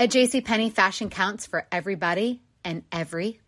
At JCPenney, fashion counts for everybody and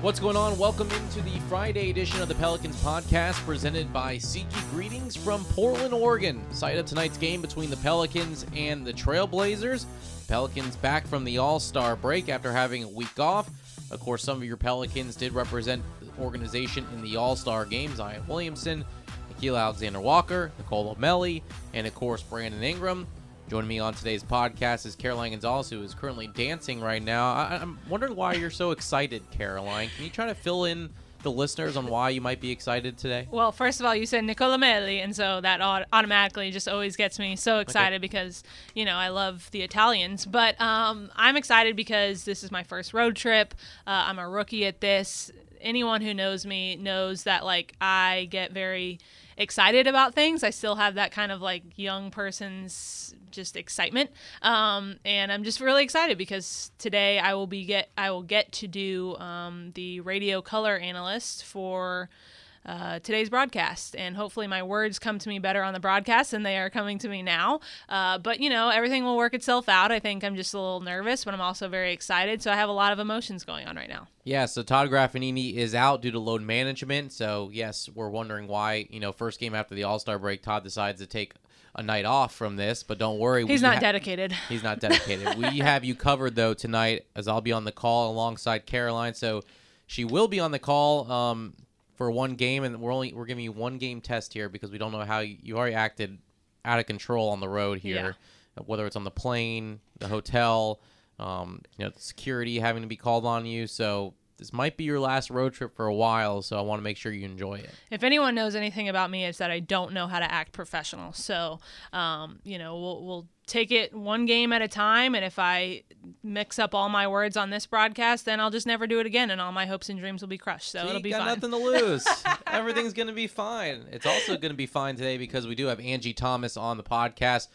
What's going on? Welcome into the Friday edition of the Pelicans podcast presented by SeatGeek. Greetings from Portland, Oregon. Site of tonight's game between the Pelicans and the Trailblazers. Pelicans back from the All Star break after having a week off. Of course, some of your Pelicans did represent the organization in the All Star game. Zion Williamson, Nickeil Alexander Walker, Nicolò Melli, and of course, Brandon Ingram. Joining me on today's podcast is Caroline Gonzalez, who is currently dancing right now. I- I'm wondering why you're so excited, Caroline. Can you try to fill in the listeners on why you might be excited today? Well, first of all, you said Nicolò Melli, and so that automatically just always gets me so excited because you know I love the Italians. But um, I'm excited because this is my first road trip. Uh, I'm a rookie at this. Anyone who knows me knows that like I get very excited about things. I still have that kind of like young person's just excitement, um, and I'm just really excited because today I will be get I will get to do um, the radio color analyst for uh, today's broadcast. And hopefully, my words come to me better on the broadcast than they are coming to me now. Uh, but, you know, everything will work itself out. I think I'm just a little nervous, but I'm also very excited. So I have a lot of emotions going on right now. Yeah, so Todd Graffagnini is out due to load management. So, yes, we're wondering why, you know, first game after the All Star break, Todd decides to take a night off from this. But don't worry. He's not ha- dedicated. He's not dedicated. we have you covered, though, tonight, as I'll be on the call alongside Caroline. So she will be on the call um, for one game, and we're only we're giving you one game test here because we don't know how you, you already acted out of control on the road here, whether it's on the plane, the hotel, um, you know, the security having to be called on you. So this might be your last road trip for a while. So I want to make sure you enjoy it. If anyone knows anything about me, it's that I don't know how to act professional. So, um, you know, we'll, we'll take it one game at a time. And if I mix up all my words on this broadcast, then I'll just never do it again, and all my hopes and dreams will be crushed. So it'll be got fine. nothing to lose. Everything's gonna be fine. It's also gonna be fine today because we do have Angie Thomas on the podcast.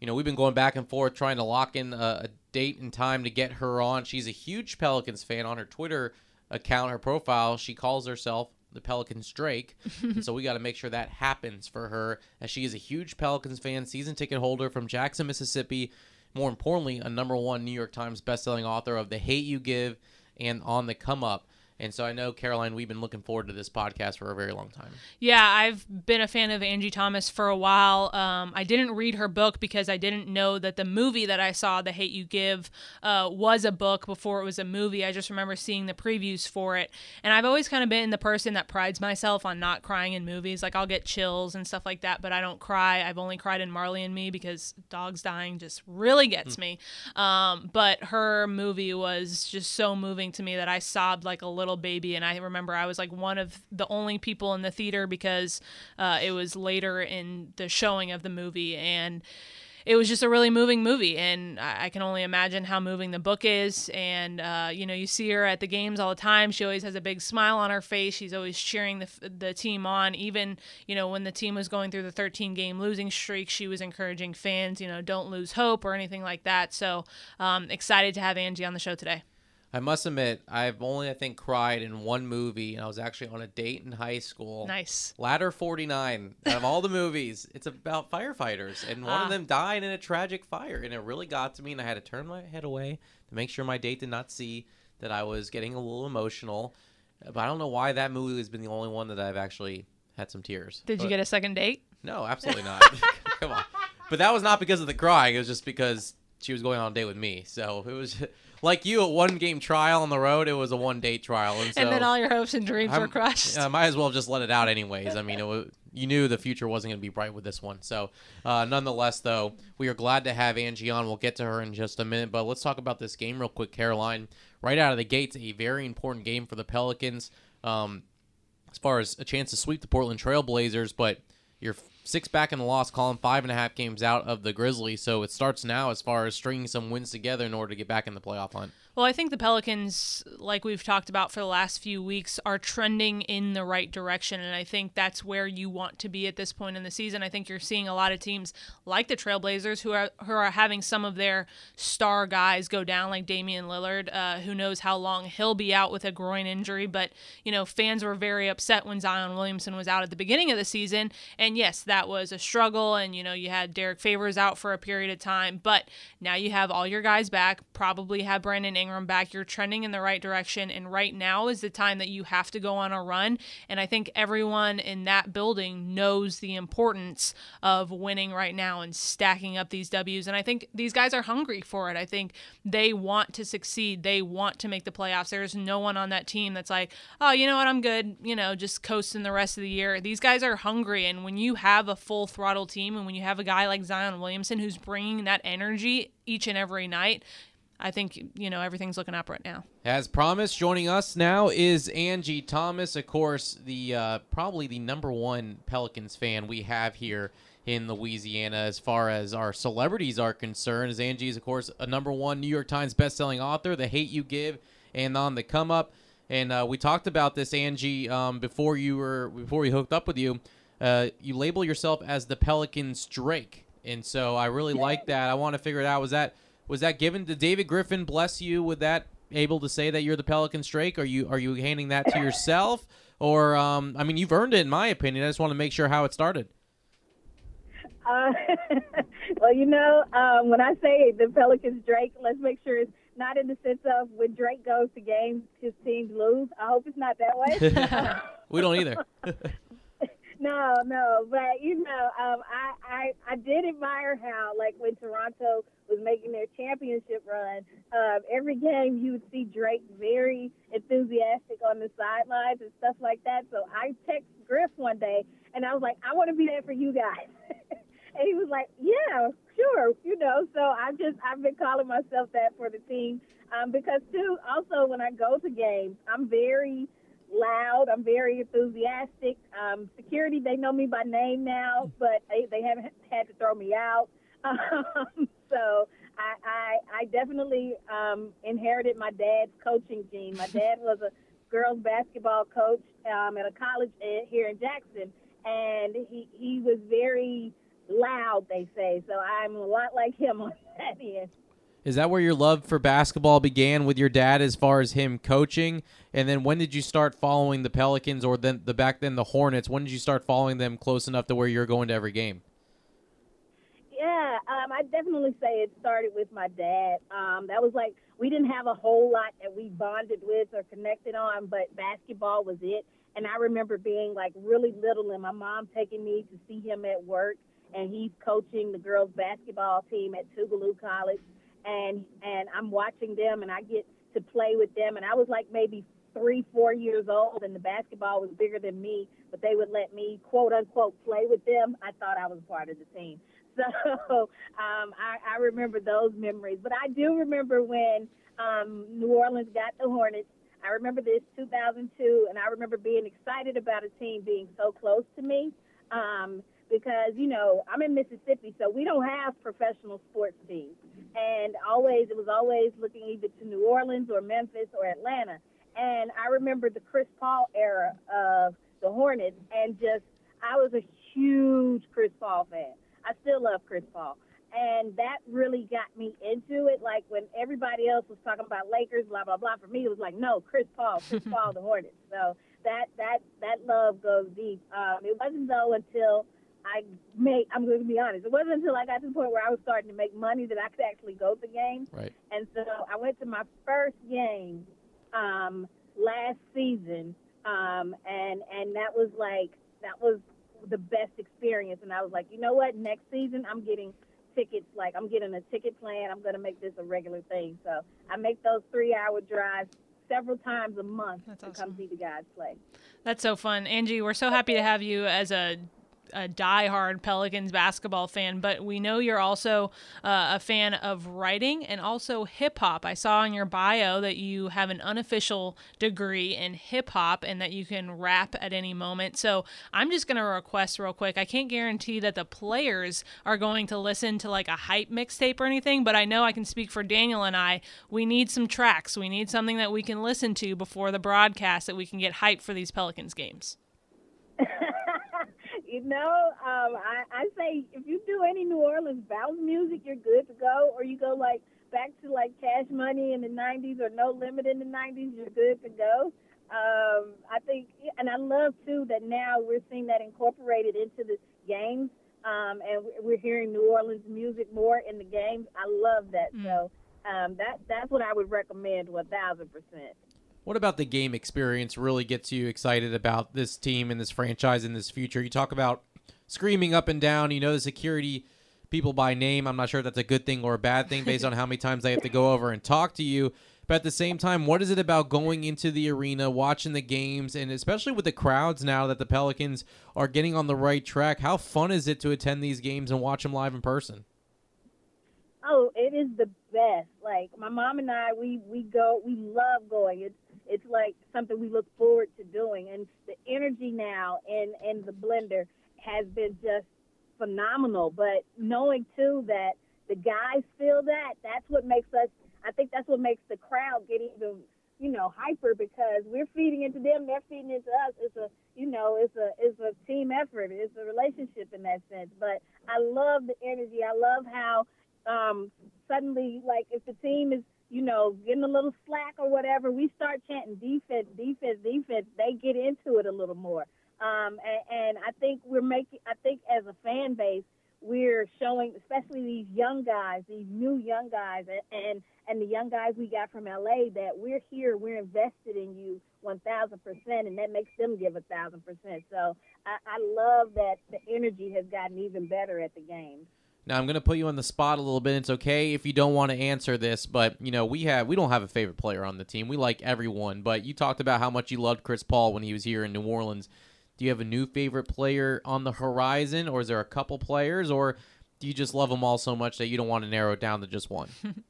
You know, we've been going back and forth trying to lock in a, a date and time to get her on. She's a huge Pelicans fan on her Twitter account, her profile. She calls herself the Pelicans Drake. so we got to make sure that happens for her as she is a huge Pelicans fan, season ticket holder from Jackson, Mississippi. More importantly, a number one New York Times bestselling author of The Hate You Give and On the Come Up. And so I know, Caroline, we've been looking forward to this podcast for a very long time. Yeah, I've been a fan of Angie Thomas for a while. Um, I didn't read her book because I didn't know that the movie that I saw, The Hate You Give, uh, was a book before it was a movie. I just remember seeing the previews for it. And I've always kind of been the person that prides myself on not crying in movies. Like, I'll get chills and stuff like that, but I don't cry. I've only cried in Marley and Me because dogs dying just really gets me. Um, but her movie was just so moving to me that I sobbed like a little little baby. And I remember I was like one of the only people in the theater because uh, it was later in the showing of the movie. And it was just a really moving movie, and I, can only imagine how moving the book is. And uh, you know, you see her at the games all the time. She always has a big smile on her face. She's always cheering the the team on. Even you know, when the team was going through the 13 game losing streak, she was encouraging fans, you know, don't lose hope or anything like that. So um, excited to have Angie on the show today. I must admit, I've only I think cried in one movie, and I was actually on a date in high school. Nice. Ladder 49. Out of all the movies, it's about firefighters, and one ah. of them died in a tragic fire, and it really got to me, and I had to turn my head away to make sure my date did not see that I was getting a little emotional. But I don't know why that movie has been the only one that I've actually had some tears. Did but, you get a second date? No, absolutely not. Come on. But that was not because of the crying. It was just because she was going on a date with me. So it was like you, a one game trial on the road. It was a one date trial, and, so and then all your hopes and dreams I'm, were crushed. I might as well just let it out anyways. I mean, it was, you knew the future wasn't going to be bright with this one. So, uh, nonetheless, though, we are glad to have Angie on. We'll get to her in just a minute, but let's talk about this game real quick, Caroline. Right out of the gates, a very important game for the Pelicans. Um, as far as a chance to sweep the Portland Trailblazers, but you're six back in the loss column, five and a half games out of the Grizzlies. So it starts now as far as stringing some wins together in order to get back in the playoff hunt. Well, I think the Pelicans, like we've talked about for the last few weeks, are trending in the right direction. And I think that's where you want to be at this point in the season. I think you're seeing a lot of teams like the Trailblazers who are who are having some of their star guys go down, like Damian Lillard. Uh, who knows how long he'll be out with a groin injury. But, you know, fans were very upset when Zion Williamson was out at the beginning of the season. And yes, that was a struggle. And, you know, you had Derrick Favors out for a period of time. But now you have all your guys back, probably have Brandon Ingram back. You're trending in the right direction. And right now is the time that you have to go on a run. And I think everyone in that building knows the importance of winning right now and stacking up these W's. And I think these guys are hungry for it. I think they want to succeed. They want to make the playoffs. There's no one on that team that's like, oh, you know what, I'm good, you know, just coasting the rest of the year. These guys are hungry. And when you have a full throttle team and when you have a guy like Zion Williamson who's bringing that energy each and every night, I think you know everything's looking up right now. As promised, joining us now is Angie Thomas, of course, the uh, probably the number one Pelicans fan we have here in Louisiana as far as our celebrities are concerned. As Angie is, of course, a number one New York Times best-selling author, The Hate You Give, and On the Come Up. And uh, we talked about this, Angie, um, before you were before we hooked up with you. Uh, you label yourself as the Pelicans Drake, and so I really like that. I want to figure it out. Was that was that given? Did David Griffin bless you with that? Able to say that you're the Pelican Drake? Are you are you handing that to yourself, or um, I mean, you've earned it in my opinion. I just want to make sure how it started. Uh, well, you know, um, when I say the Pelicans Drake, let's make sure it's not in the sense of when Drake goes to games, his teams lose. I hope it's not that way. we don't either. no, no, but you know, um, I, I I did admire how like when Toronto was making their championship run, um, every game you would see Drake very enthusiastic on the sidelines and stuff like that. So I texted Griff one day and I was like, I want to be there for you guys. and he was like, Yeah, sure, you know. So I just I've been calling myself that for the team um, because too. Also, when I go to games, I'm very loud. I'm very enthusiastic. Um, security, they know me by name now, but they, they haven't had to throw me out. Um, so I, I, I definitely um, inherited my dad's coaching gene. My dad was a girls basketball coach um, at a college here in Jackson, and he he was very loud. They say so. I'm a lot like him on that end. Is that where your love for basketball began with your dad, as far as him coaching? And then when did you start following the Pelicans, or then the back then the Hornets? When did you start following them close enough to where you're going to every game? Yeah, um, I definitely say it started with my dad. Um, that was like we didn't have a whole lot that we bonded with or connected on, but basketball was it. And I remember being like really little, and my mom taking me to see him at work, and he's coaching the girls basketball team at Tougaloo College, and and I'm watching them, and I get to play with them, and I was like maybe three, four years old, and the basketball was bigger than me, but they would let me quote unquote play with them. I thought I was part of the team. So um, I, I remember those memories. But I do remember when um, New Orleans got the Hornets. I remember this 2002, and I remember being excited about a team being so close to me. Um, because you know I'm in Mississippi, so we don't have professional sports teams, and always it was always looking either to New Orleans or Memphis or Atlanta. And I remember the Chris Paul era of the Hornets, and just I was a huge Chris Paul fan. I still love Chris Paul. And that really got me into it. Like when everybody else was talking about Lakers, blah blah blah. For me, it was like, no, Chris Paul, Chris Paul, the Hornets. So that that that love goes deep. Um, it wasn't though until I made. I'm going to be honest. It wasn't until I got to the point where I was starting to make money that I could actually go to games. Right. And so I went to my first game um, last season, um, and and that was like that was the best experience. And I was like, you know what? Next season, I'm getting tickets. Like I'm getting a ticket plan. I'm going to make this a regular thing. So I make those three hour drives several times a month That's to awesome. come see the guys play. That's so fun. Angie, we're so happy to have you as a a diehard Pelicans basketball fan, but we know you're also uh, a fan of writing and also hip hop. I saw in your bio that you have an unofficial degree in hip hop and that you can rap at any moment. So I'm just going to request real quick. I can't guarantee that the players are going to listen to like a hype mixtape or anything, but I know I can speak for Daniel and I. We need some tracks. We need something that we can listen to before the broadcast that we can get hype for these Pelicans games. you know, um, I, I say if you do any New Orleans bounce music, you're good to go. Or you go like back to like Cash Money in the '90s or No Limit in the '90s, you're good to go. Um, I think, and I love too that now we're seeing that incorporated into the games, um, and we're hearing New Orleans music more in the games. I love that. So um, that that's what I would recommend, one thousand percent. What about the game experience really gets you excited about this team and this franchise in this future? You talk about screaming up and down, you know the security people by name. I'm not sure if that's a good thing or a bad thing based on how many times they have to go over and talk to you. But at the same time, what is it about going into the arena, watching the games, and especially with the crowds now that the Pelicans are getting on the right track? How fun is it to attend these games and watch them live in person? Oh, it is the best. Like my mom and I, we we go, we love going. It's it's like something we look forward to doing, and the energy now in in the blender has been just phenomenal. But knowing too that the guys feel that, that's what makes us. I think that's what makes the crowd get even you know hyper because we're feeding into them, they're feeding into us. It's a you know it's a it's a team effort. It's a relationship in that sense. But I love the energy. I love how um, suddenly, like if the team is, you know, getting a little slack or whatever, we start chanting defense, defense, defense. They get into it a little more. Um, and, and I think we're making, I think as a fan base, we're showing, especially these young guys, these new young guys, and, and the young guys we got from LA, that we're here, we're invested in you 1,000 percent, and that makes them give a thousand percent. So I, I love that the energy has gotten even better at the games. Now I'm going to put you on the spot a little bit. It's okay if you don't want to answer this, but you know we have we don't have a favorite player on the team. We like everyone, but you talked about how much you loved Chris Paul when he was here in New Orleans. Do you have a new favorite player on the horizon, or is there a couple players, or do you just love them all so much that you don't want to narrow it down to just one?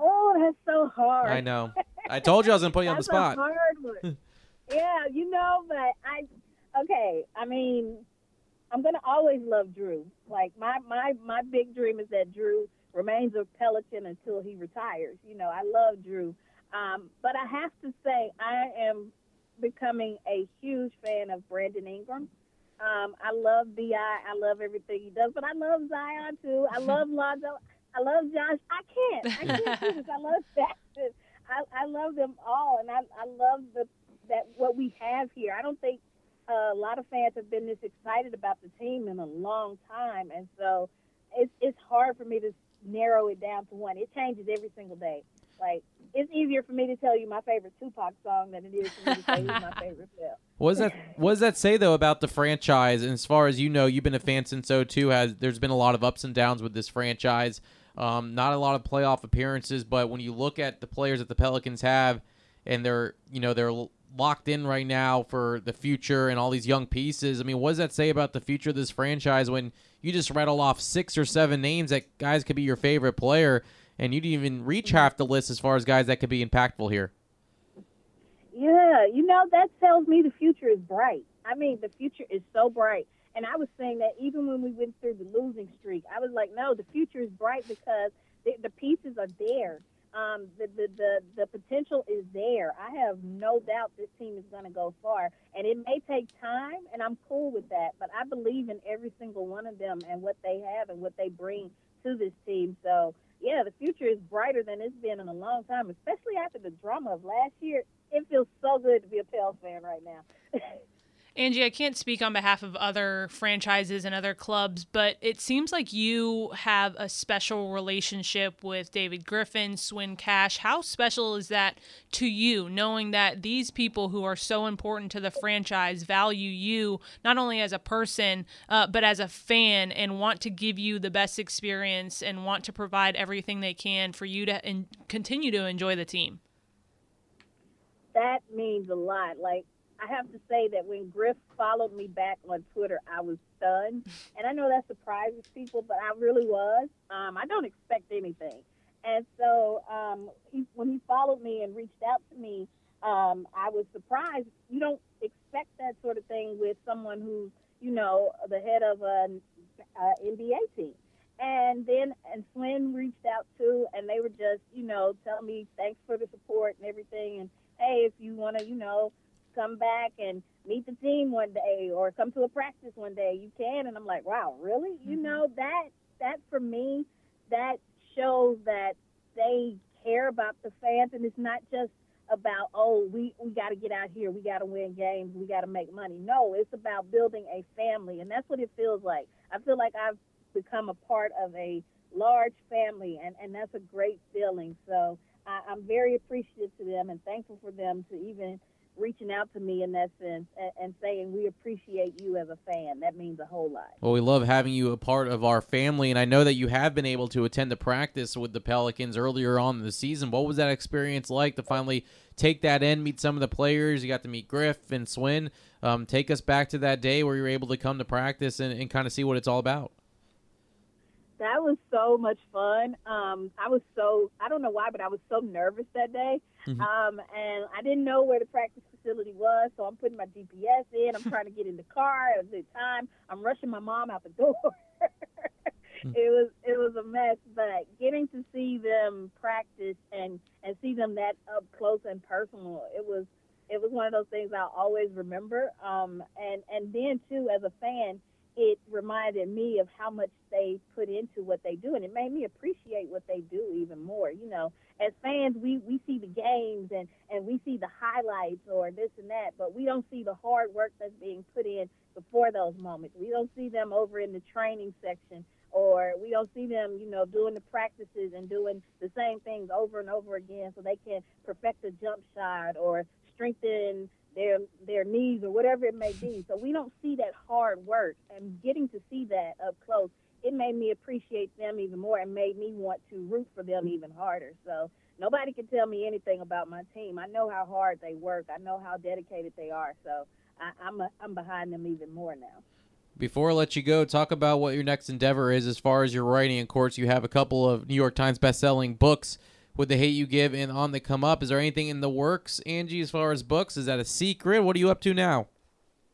Oh, that's so hard. I know. I told you I was going to put you on the spot. A hard one. yeah, you know, but I okay. I mean, I'm gonna always love Drew. Like my my my big dream is that Drew remains a Pelican until he retires. You know, I love Drew, um, but I have to say I am becoming a huge fan of Brandon Ingram. Um, I love Bi. I love everything he does, but I love Zion too. I love Lonzo. I love Josh. I can't. I can't do this. I love Jackson. I, I love them all, and I, I love the that what we have here. I don't think a lot of fans have been this excited about the team in a long time, and so it's it's hard for me to narrow it down to one. It changes every single day. Like it's easier for me to tell you my favorite Tupac song than it is for me to tell you my favorite film. What does that What does that say though about the franchise? And as far as you know, you've been a fan since 02. Has there's been a lot of ups and downs with this franchise. Um, not a lot of playoff appearances, but when you look at the players that the Pelicans have, and they're you know they're locked in right now for the future and all these young pieces. I mean, what does that say about the future of this franchise when you just rattle off six or seven names that guys could be your favorite player, and you didn't even reach half the list as far as guys that could be impactful here? Yeah, you know, that tells me the future is bright. I mean, the future is so bright. And I was saying that even when we went through the losing streak, I was like, no, the future is bright because the, the pieces are there. Um, the, the, the, the potential is there. I have no doubt this team is going to go far. And it may take time, and I'm cool with that. But I believe in every single one of them and what they have and what they bring to this team. So, yeah, the future is brighter than it's been in a long time, especially after the drama of last year. It feels so good to be a Pels fan right now. Angie, I can't speak on behalf of other franchises and other clubs, but it seems like you have a special relationship with David Griffin, Swin Cash. How special is that to you, knowing that these people who are so important to the franchise value you not only as a person, uh, but as a fan and want to give you the best experience and want to provide everything they can for you to in- continue to enjoy the team? That means a lot. Like, I have to say that when Griff followed me back on Twitter, I was stunned. And I know that surprises people, but I really was. Um, I don't expect anything. And so um, he, when he followed me and reached out to me, um, I was surprised. You don't expect that sort of thing with someone who's, you know, the head of an NBA team. And then and Swin reached out too, and they were just, you know, telling me thanks for the support and everything. And hey, if you want to, you know, come back and meet the team one day or come to a practice one day, you can. And I'm like, wow, really? Mm-hmm. You know, that, that for me, that shows that they care about the fans and it's not just about, oh, we, we got to get out here. We got to win games. We got to make money. No, it's about building a family. And that's what it feels like. I feel like I've become a part of a large family and, and that's a great feeling. So I, I'm very appreciative to them and thankful for them to even reaching out to me in that sense and, and, saying we appreciate you as a fan. That means a whole lot. Well, we love having you a part of our family, and I know that you have been able to attend the practice with the Pelicans earlier on in the season. What was that experience like to finally take that in, meet some of the players? You got to meet Griff and Swin. Um, take us back to that day where you were able to come to practice and, and kind of see what it's all about. That was so much fun. Um, I was so I don't know why, but I was so nervous that day. Mm-hmm. Um, and I didn't know where the practice facility was, so I'm putting my GPS in. I'm trying to get in the car It at the time. I'm rushing my mom out the door. mm-hmm. It was it was a mess, but getting to see them practice and and see them that up close and personal, it was it was one of those things I'll always remember. Um, and and then too, as a fan, it reminded me of how much they put into what they do and it made me appreciate what they do even more you know. As fans we we see the games and and we see the highlights or this and that but we don't see the hard work that's being put in before those moments. We don't see them over in the training section or we don't see them you know doing the practices and doing the same things over and over again so they can perfect a jump shot or strengthen their their knees or whatever it may be. So we don't see that hard work, and getting to see that up close, it made me appreciate them even more, and made me want to root for them even harder. So nobody can tell me anything about my team. I know how hard they work. I know how dedicated they are. So I, I'm a, I'm behind them even more now. Before I let you go, talk about what your next endeavor is as far as your writing. Of course, you have a couple of New York Times best-selling books with the hate you give and on the come up. Is there anything in the works, Angie, as far as books? Is that a secret? What are you up to now?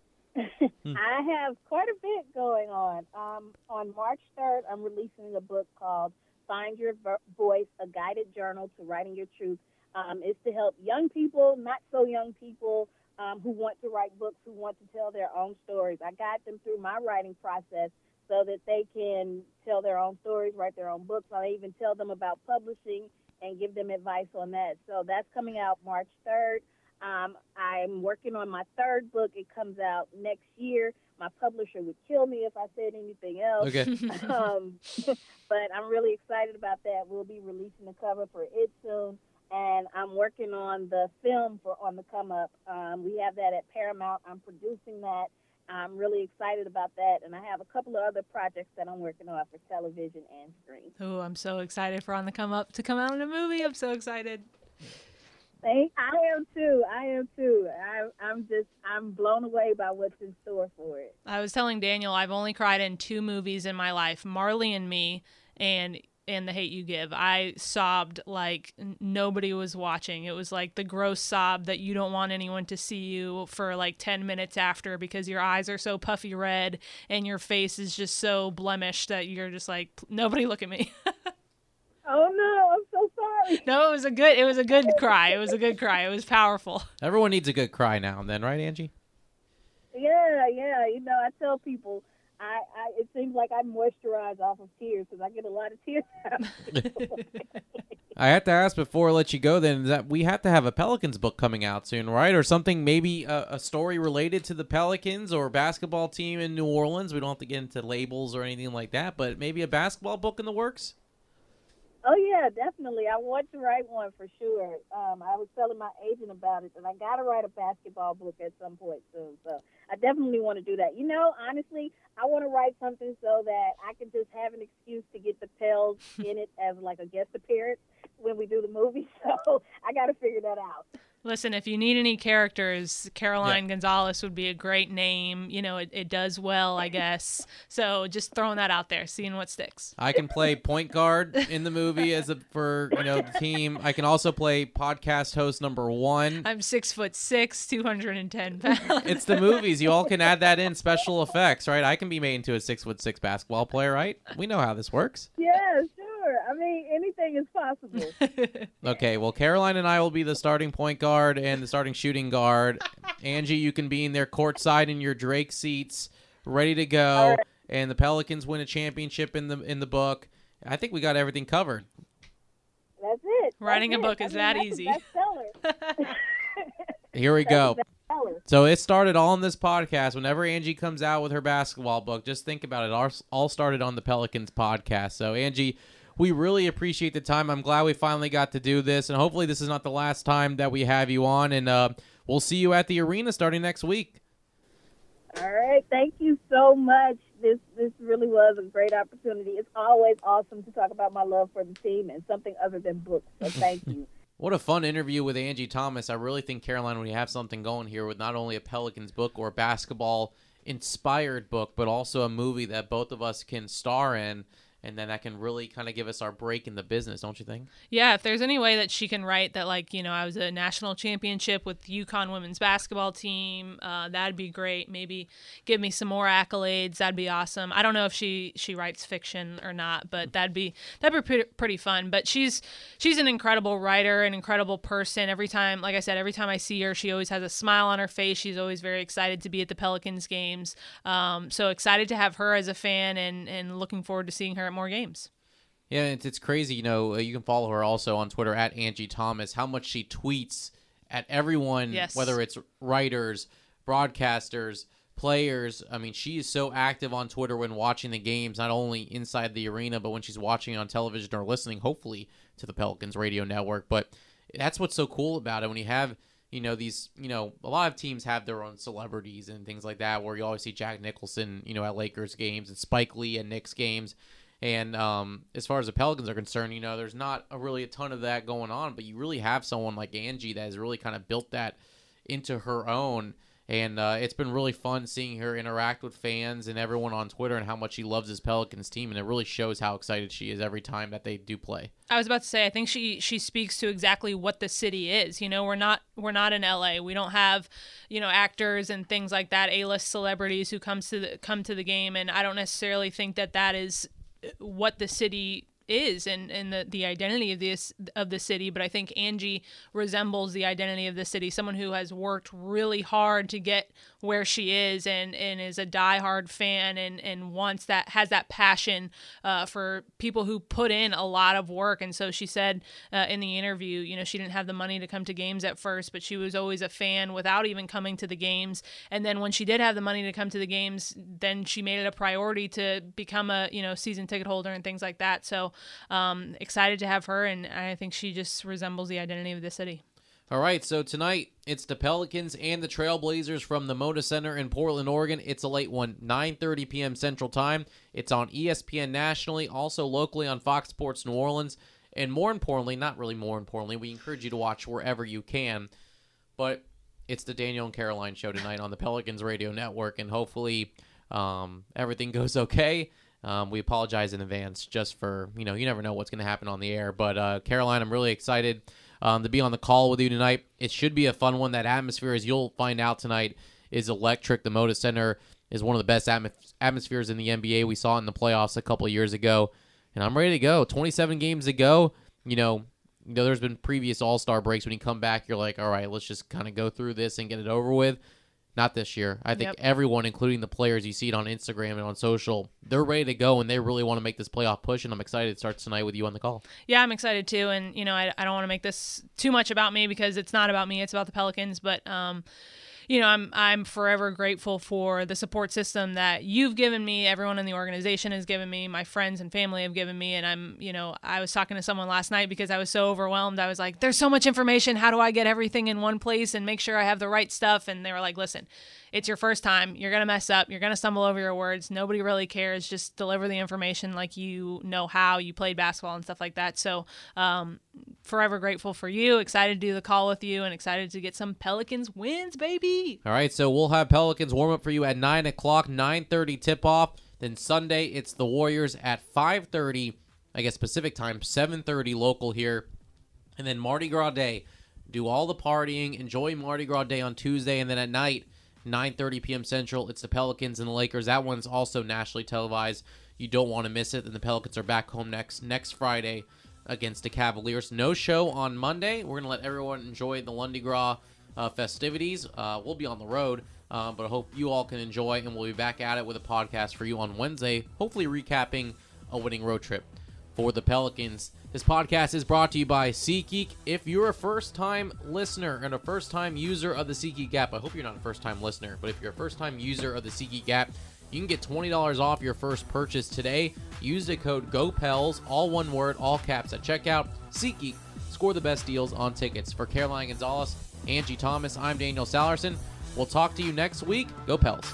I have quite a bit going on. Um, on March 3rd, I'm releasing a book called Find Your Voice, a guided journal to writing your truth. Um, it's to help young people, not so young people, um, who want to write books, who want to tell their own stories. I guide them through my writing process so that they can tell their own stories, write their own books. I even tell them about publishing and give them advice on that. So that's coming out March 3rd. Um, I'm working on my third book. It comes out next year. My publisher would kill me if I said anything else. Okay. um, but I'm really excited about that. We'll be releasing the cover for it soon. And I'm working on the film for On the Come Up. Um, we have that at Paramount. I'm producing that. I'm really excited about that, and I have a couple of other projects that I'm working on for television and screen. Oh, I'm so excited for On the Come Up to come out in a movie. I'm so excited. I am too. I am too. I, I'm just I'm blown away by what's in store for it. I was telling Daniel I've only cried in two movies in my life, Marley and Me, and and the hate you give. I sobbed like nobody was watching. It was like the gross sob that you don't want anyone to see you for like 10 minutes after because your eyes are so puffy red and your face is just so blemished that you're just like nobody look at me. oh no, I'm so sorry. No, it was a good it was a good cry. It was a good cry. It was powerful. Everyone needs a good cry now and then, right, Angie? Yeah, yeah. You know, I tell people I, I it seems like I moisturize off of tears because I get a lot of tears out. I have to ask before I let you go. Then that we have to have a Pelicans book coming out soon, right? Or something, maybe a, a, story related to the Pelicans or basketball team in New Orleans. We don't have to get into labels or anything like that, but maybe a basketball book in the works. Oh yeah, definitely. I want to write one for sure. Um, I was telling my agent about it, and I got to write a basketball book at some point soon. So I definitely want to do that. You know, honestly, I want to write something so that I can just have an excuse to get the Pels in it as like a guest appearance when we do the movie. So I got to figure that out. Listen, if you need any characters, Caroline yeah. Gonzalez would be a great name. You know, it, it does well, I guess. So just throwing that out there, seeing what sticks. I can play point guard in the movie as a for you know the team. I can also play podcast host number one. I'm six foot six, two hundred and ten pounds. It's the movies. You all can add that in special effects, right? I can be made into a six foot six basketball player, right? We know how this works. Yeah, sure. I mean, anything is possible. okay, well, Caroline and I will be the starting point guard and the starting shooting guard. Angie, you can be in there courtside in your Drake seats, ready to go. Right. And the Pelicans win a championship in the in the book. I think we got everything covered. That's it. Writing that's a book it. is I mean, that easy. Here we go. So it started all on this podcast. Whenever Angie comes out with her basketball book, just think about it. All started on the Pelicans podcast. So Angie, we really appreciate the time. I'm glad we finally got to do this, and hopefully, this is not the last time that we have you on. And uh, we'll see you at the arena starting next week. All right. Thank you so much. This this really was a great opportunity. It's always awesome to talk about my love for the team and something other than books. So thank you. What a fun interview with Angie Thomas. I really think Caroline, we have something going here with not only a Pelicans book or a basketball inspired book, but also a movie that both of us can star in and then that can really kind of give us our break in the business, don't you think? Yeah, if there's any way that she can write that, like, you know, I was a national championship with UConn women's basketball team, uh, that'd be great. Maybe give me some more accolades. That'd be awesome. I don't know if she she writes fiction or not, but that'd be that'd be pretty, fun. But she's she's an incredible writer, an incredible person. Every time, like I said, every time I see her, she always has a smile on her face. She's always very excited to be at the Pelicans games. Um, so excited to have her as a fan, and and looking forward to seeing her more games. Yeah, it's, it's crazy. You know, uh, you can follow her also on Twitter at Angie Thomas. How much she tweets at everyone, yes. whether it's writers, broadcasters, players. I mean, she is so active on Twitter when watching the games, not only inside the arena, but when she's watching on television or listening, hopefully, to the Pelicans radio network. But that's what's so cool about it when you have you know these you know a lot of teams have their own celebrities and things like that where you always see Jack Nicholson you know at Lakers games and Spike Lee at Knicks games and um, as far as the Pelicans are concerned, you know, there's not a really a ton of that going on, but you really have someone like Angie that has really kind of built that into her own. And uh, it's been really fun seeing her interact with fans and everyone on Twitter and how much she loves this Pelicans team. And it really shows how excited she is every time that they do play. I was about to say, I think she she speaks to exactly what the city is. You know, we're not we're not in LA. We don't have, you know, actors and things like that, A list celebrities who comes to the come to the game. And I don't necessarily think that that is what the city is and, and the, the identity of this of the city but i think angie resembles the identity of the city. Someone who has worked really hard to get where she is and and is a diehard fan and and wants that has that passion uh, for people who put in a lot of work. And so she said uh, in the interview you know she didn't have the money to come to games at first but she was always a fan without even coming to the games. And then when she did have the money to come to the games then she made it a priority to become a you know season ticket holder and things like that. So um, excited to have her, and I think she just resembles the identity of the city. All right, so tonight it's the Pelicans and the Trailblazers from the Moda Center in Portland, Oregon. It's a late one, 9:30 p.m. Central Time. It's on ESPN nationally, also locally on Fox Sports New Orleans, and more importantly, not really more importantly, we encourage you to watch wherever you can. But it's the Daniel and Caroline show tonight on the Pelicans Radio Network, and hopefully um, everything goes okay. Um, we apologize in advance just for, you know, you never know what's going to happen on the air. But uh, Caroline, I'm really excited um, to be on the call with you tonight. It should be a fun one. That atmosphere, as you'll find out tonight, is electric. The Moda Center is one of the best atm- atmospheres in the NBA. We saw it in the playoffs a couple years ago. And I'm ready to go. 27 games to go. You know, you know, there's been previous All Star breaks when you come back, you're like, all right, let's just kind of go through this and get it over with. Not this year. I think Yep. everyone, including the players, you see it on Instagram and on social, they're ready to go and they really want to make this playoff push. And I'm excited it starts tonight with you on the call. Yeah, I'm excited too. And, you know, I, I don't want to make this too much about me because it's not about me, it's about the Pelicans. But, um, you know, I'm I'm forever grateful for the support system that you've given me, everyone in the organization has given me, my friends and family have given me, and I'm, you know, I was talking to someone last night because I was so overwhelmed. I was like, "There's so much information. How do I get everything in one place and make sure I have the right stuff?" And they were like, "Listen, it's your first time. You're gonna mess up. You're gonna stumble over your words. Nobody really cares. Just deliver the information like you know how. You played basketball and stuff like that. So, um, forever grateful for you. Excited to do the call with you, and excited to get some Pelicans wins, baby. All right, so we'll have Pelicans warm up for you at nine o'clock, nine thirty tip off. Then Sunday it's the Warriors at five thirty, I guess Pacific time, seven thirty local here, and then Mardi Gras Day. Do all the partying, enjoy Mardi Gras Day on Tuesday, and then at night, nine thirty p.m. Central, it's the Pelicans and the Lakers. That one's also nationally televised. You don't want to miss it. Then the Pelicans are back home next next Friday against the Cavaliers. No show on Monday. We're gonna let everyone enjoy the Lundi Gras uh, festivities. Uh, we'll be on the road, uh, but I hope you all can enjoy, and we'll be back at it with a podcast for you on Wednesday, hopefully recapping a winning road trip for the Pelicans. This podcast is brought to you by SeatGeek. If you're a first time listener and a first time user of the SeatGeek app, I hope you're not a first time listener, but if you're a first time user of the SeatGeek app, you can get $20 off your first purchase today. Use the code GOPELS, all one word, all caps at checkout. SeatGeek, score the best deals on tickets. For Caroline Gonzalez, Angie Thomas, I'm Daniel Sallerson. We'll talk to you next week. Go Pels.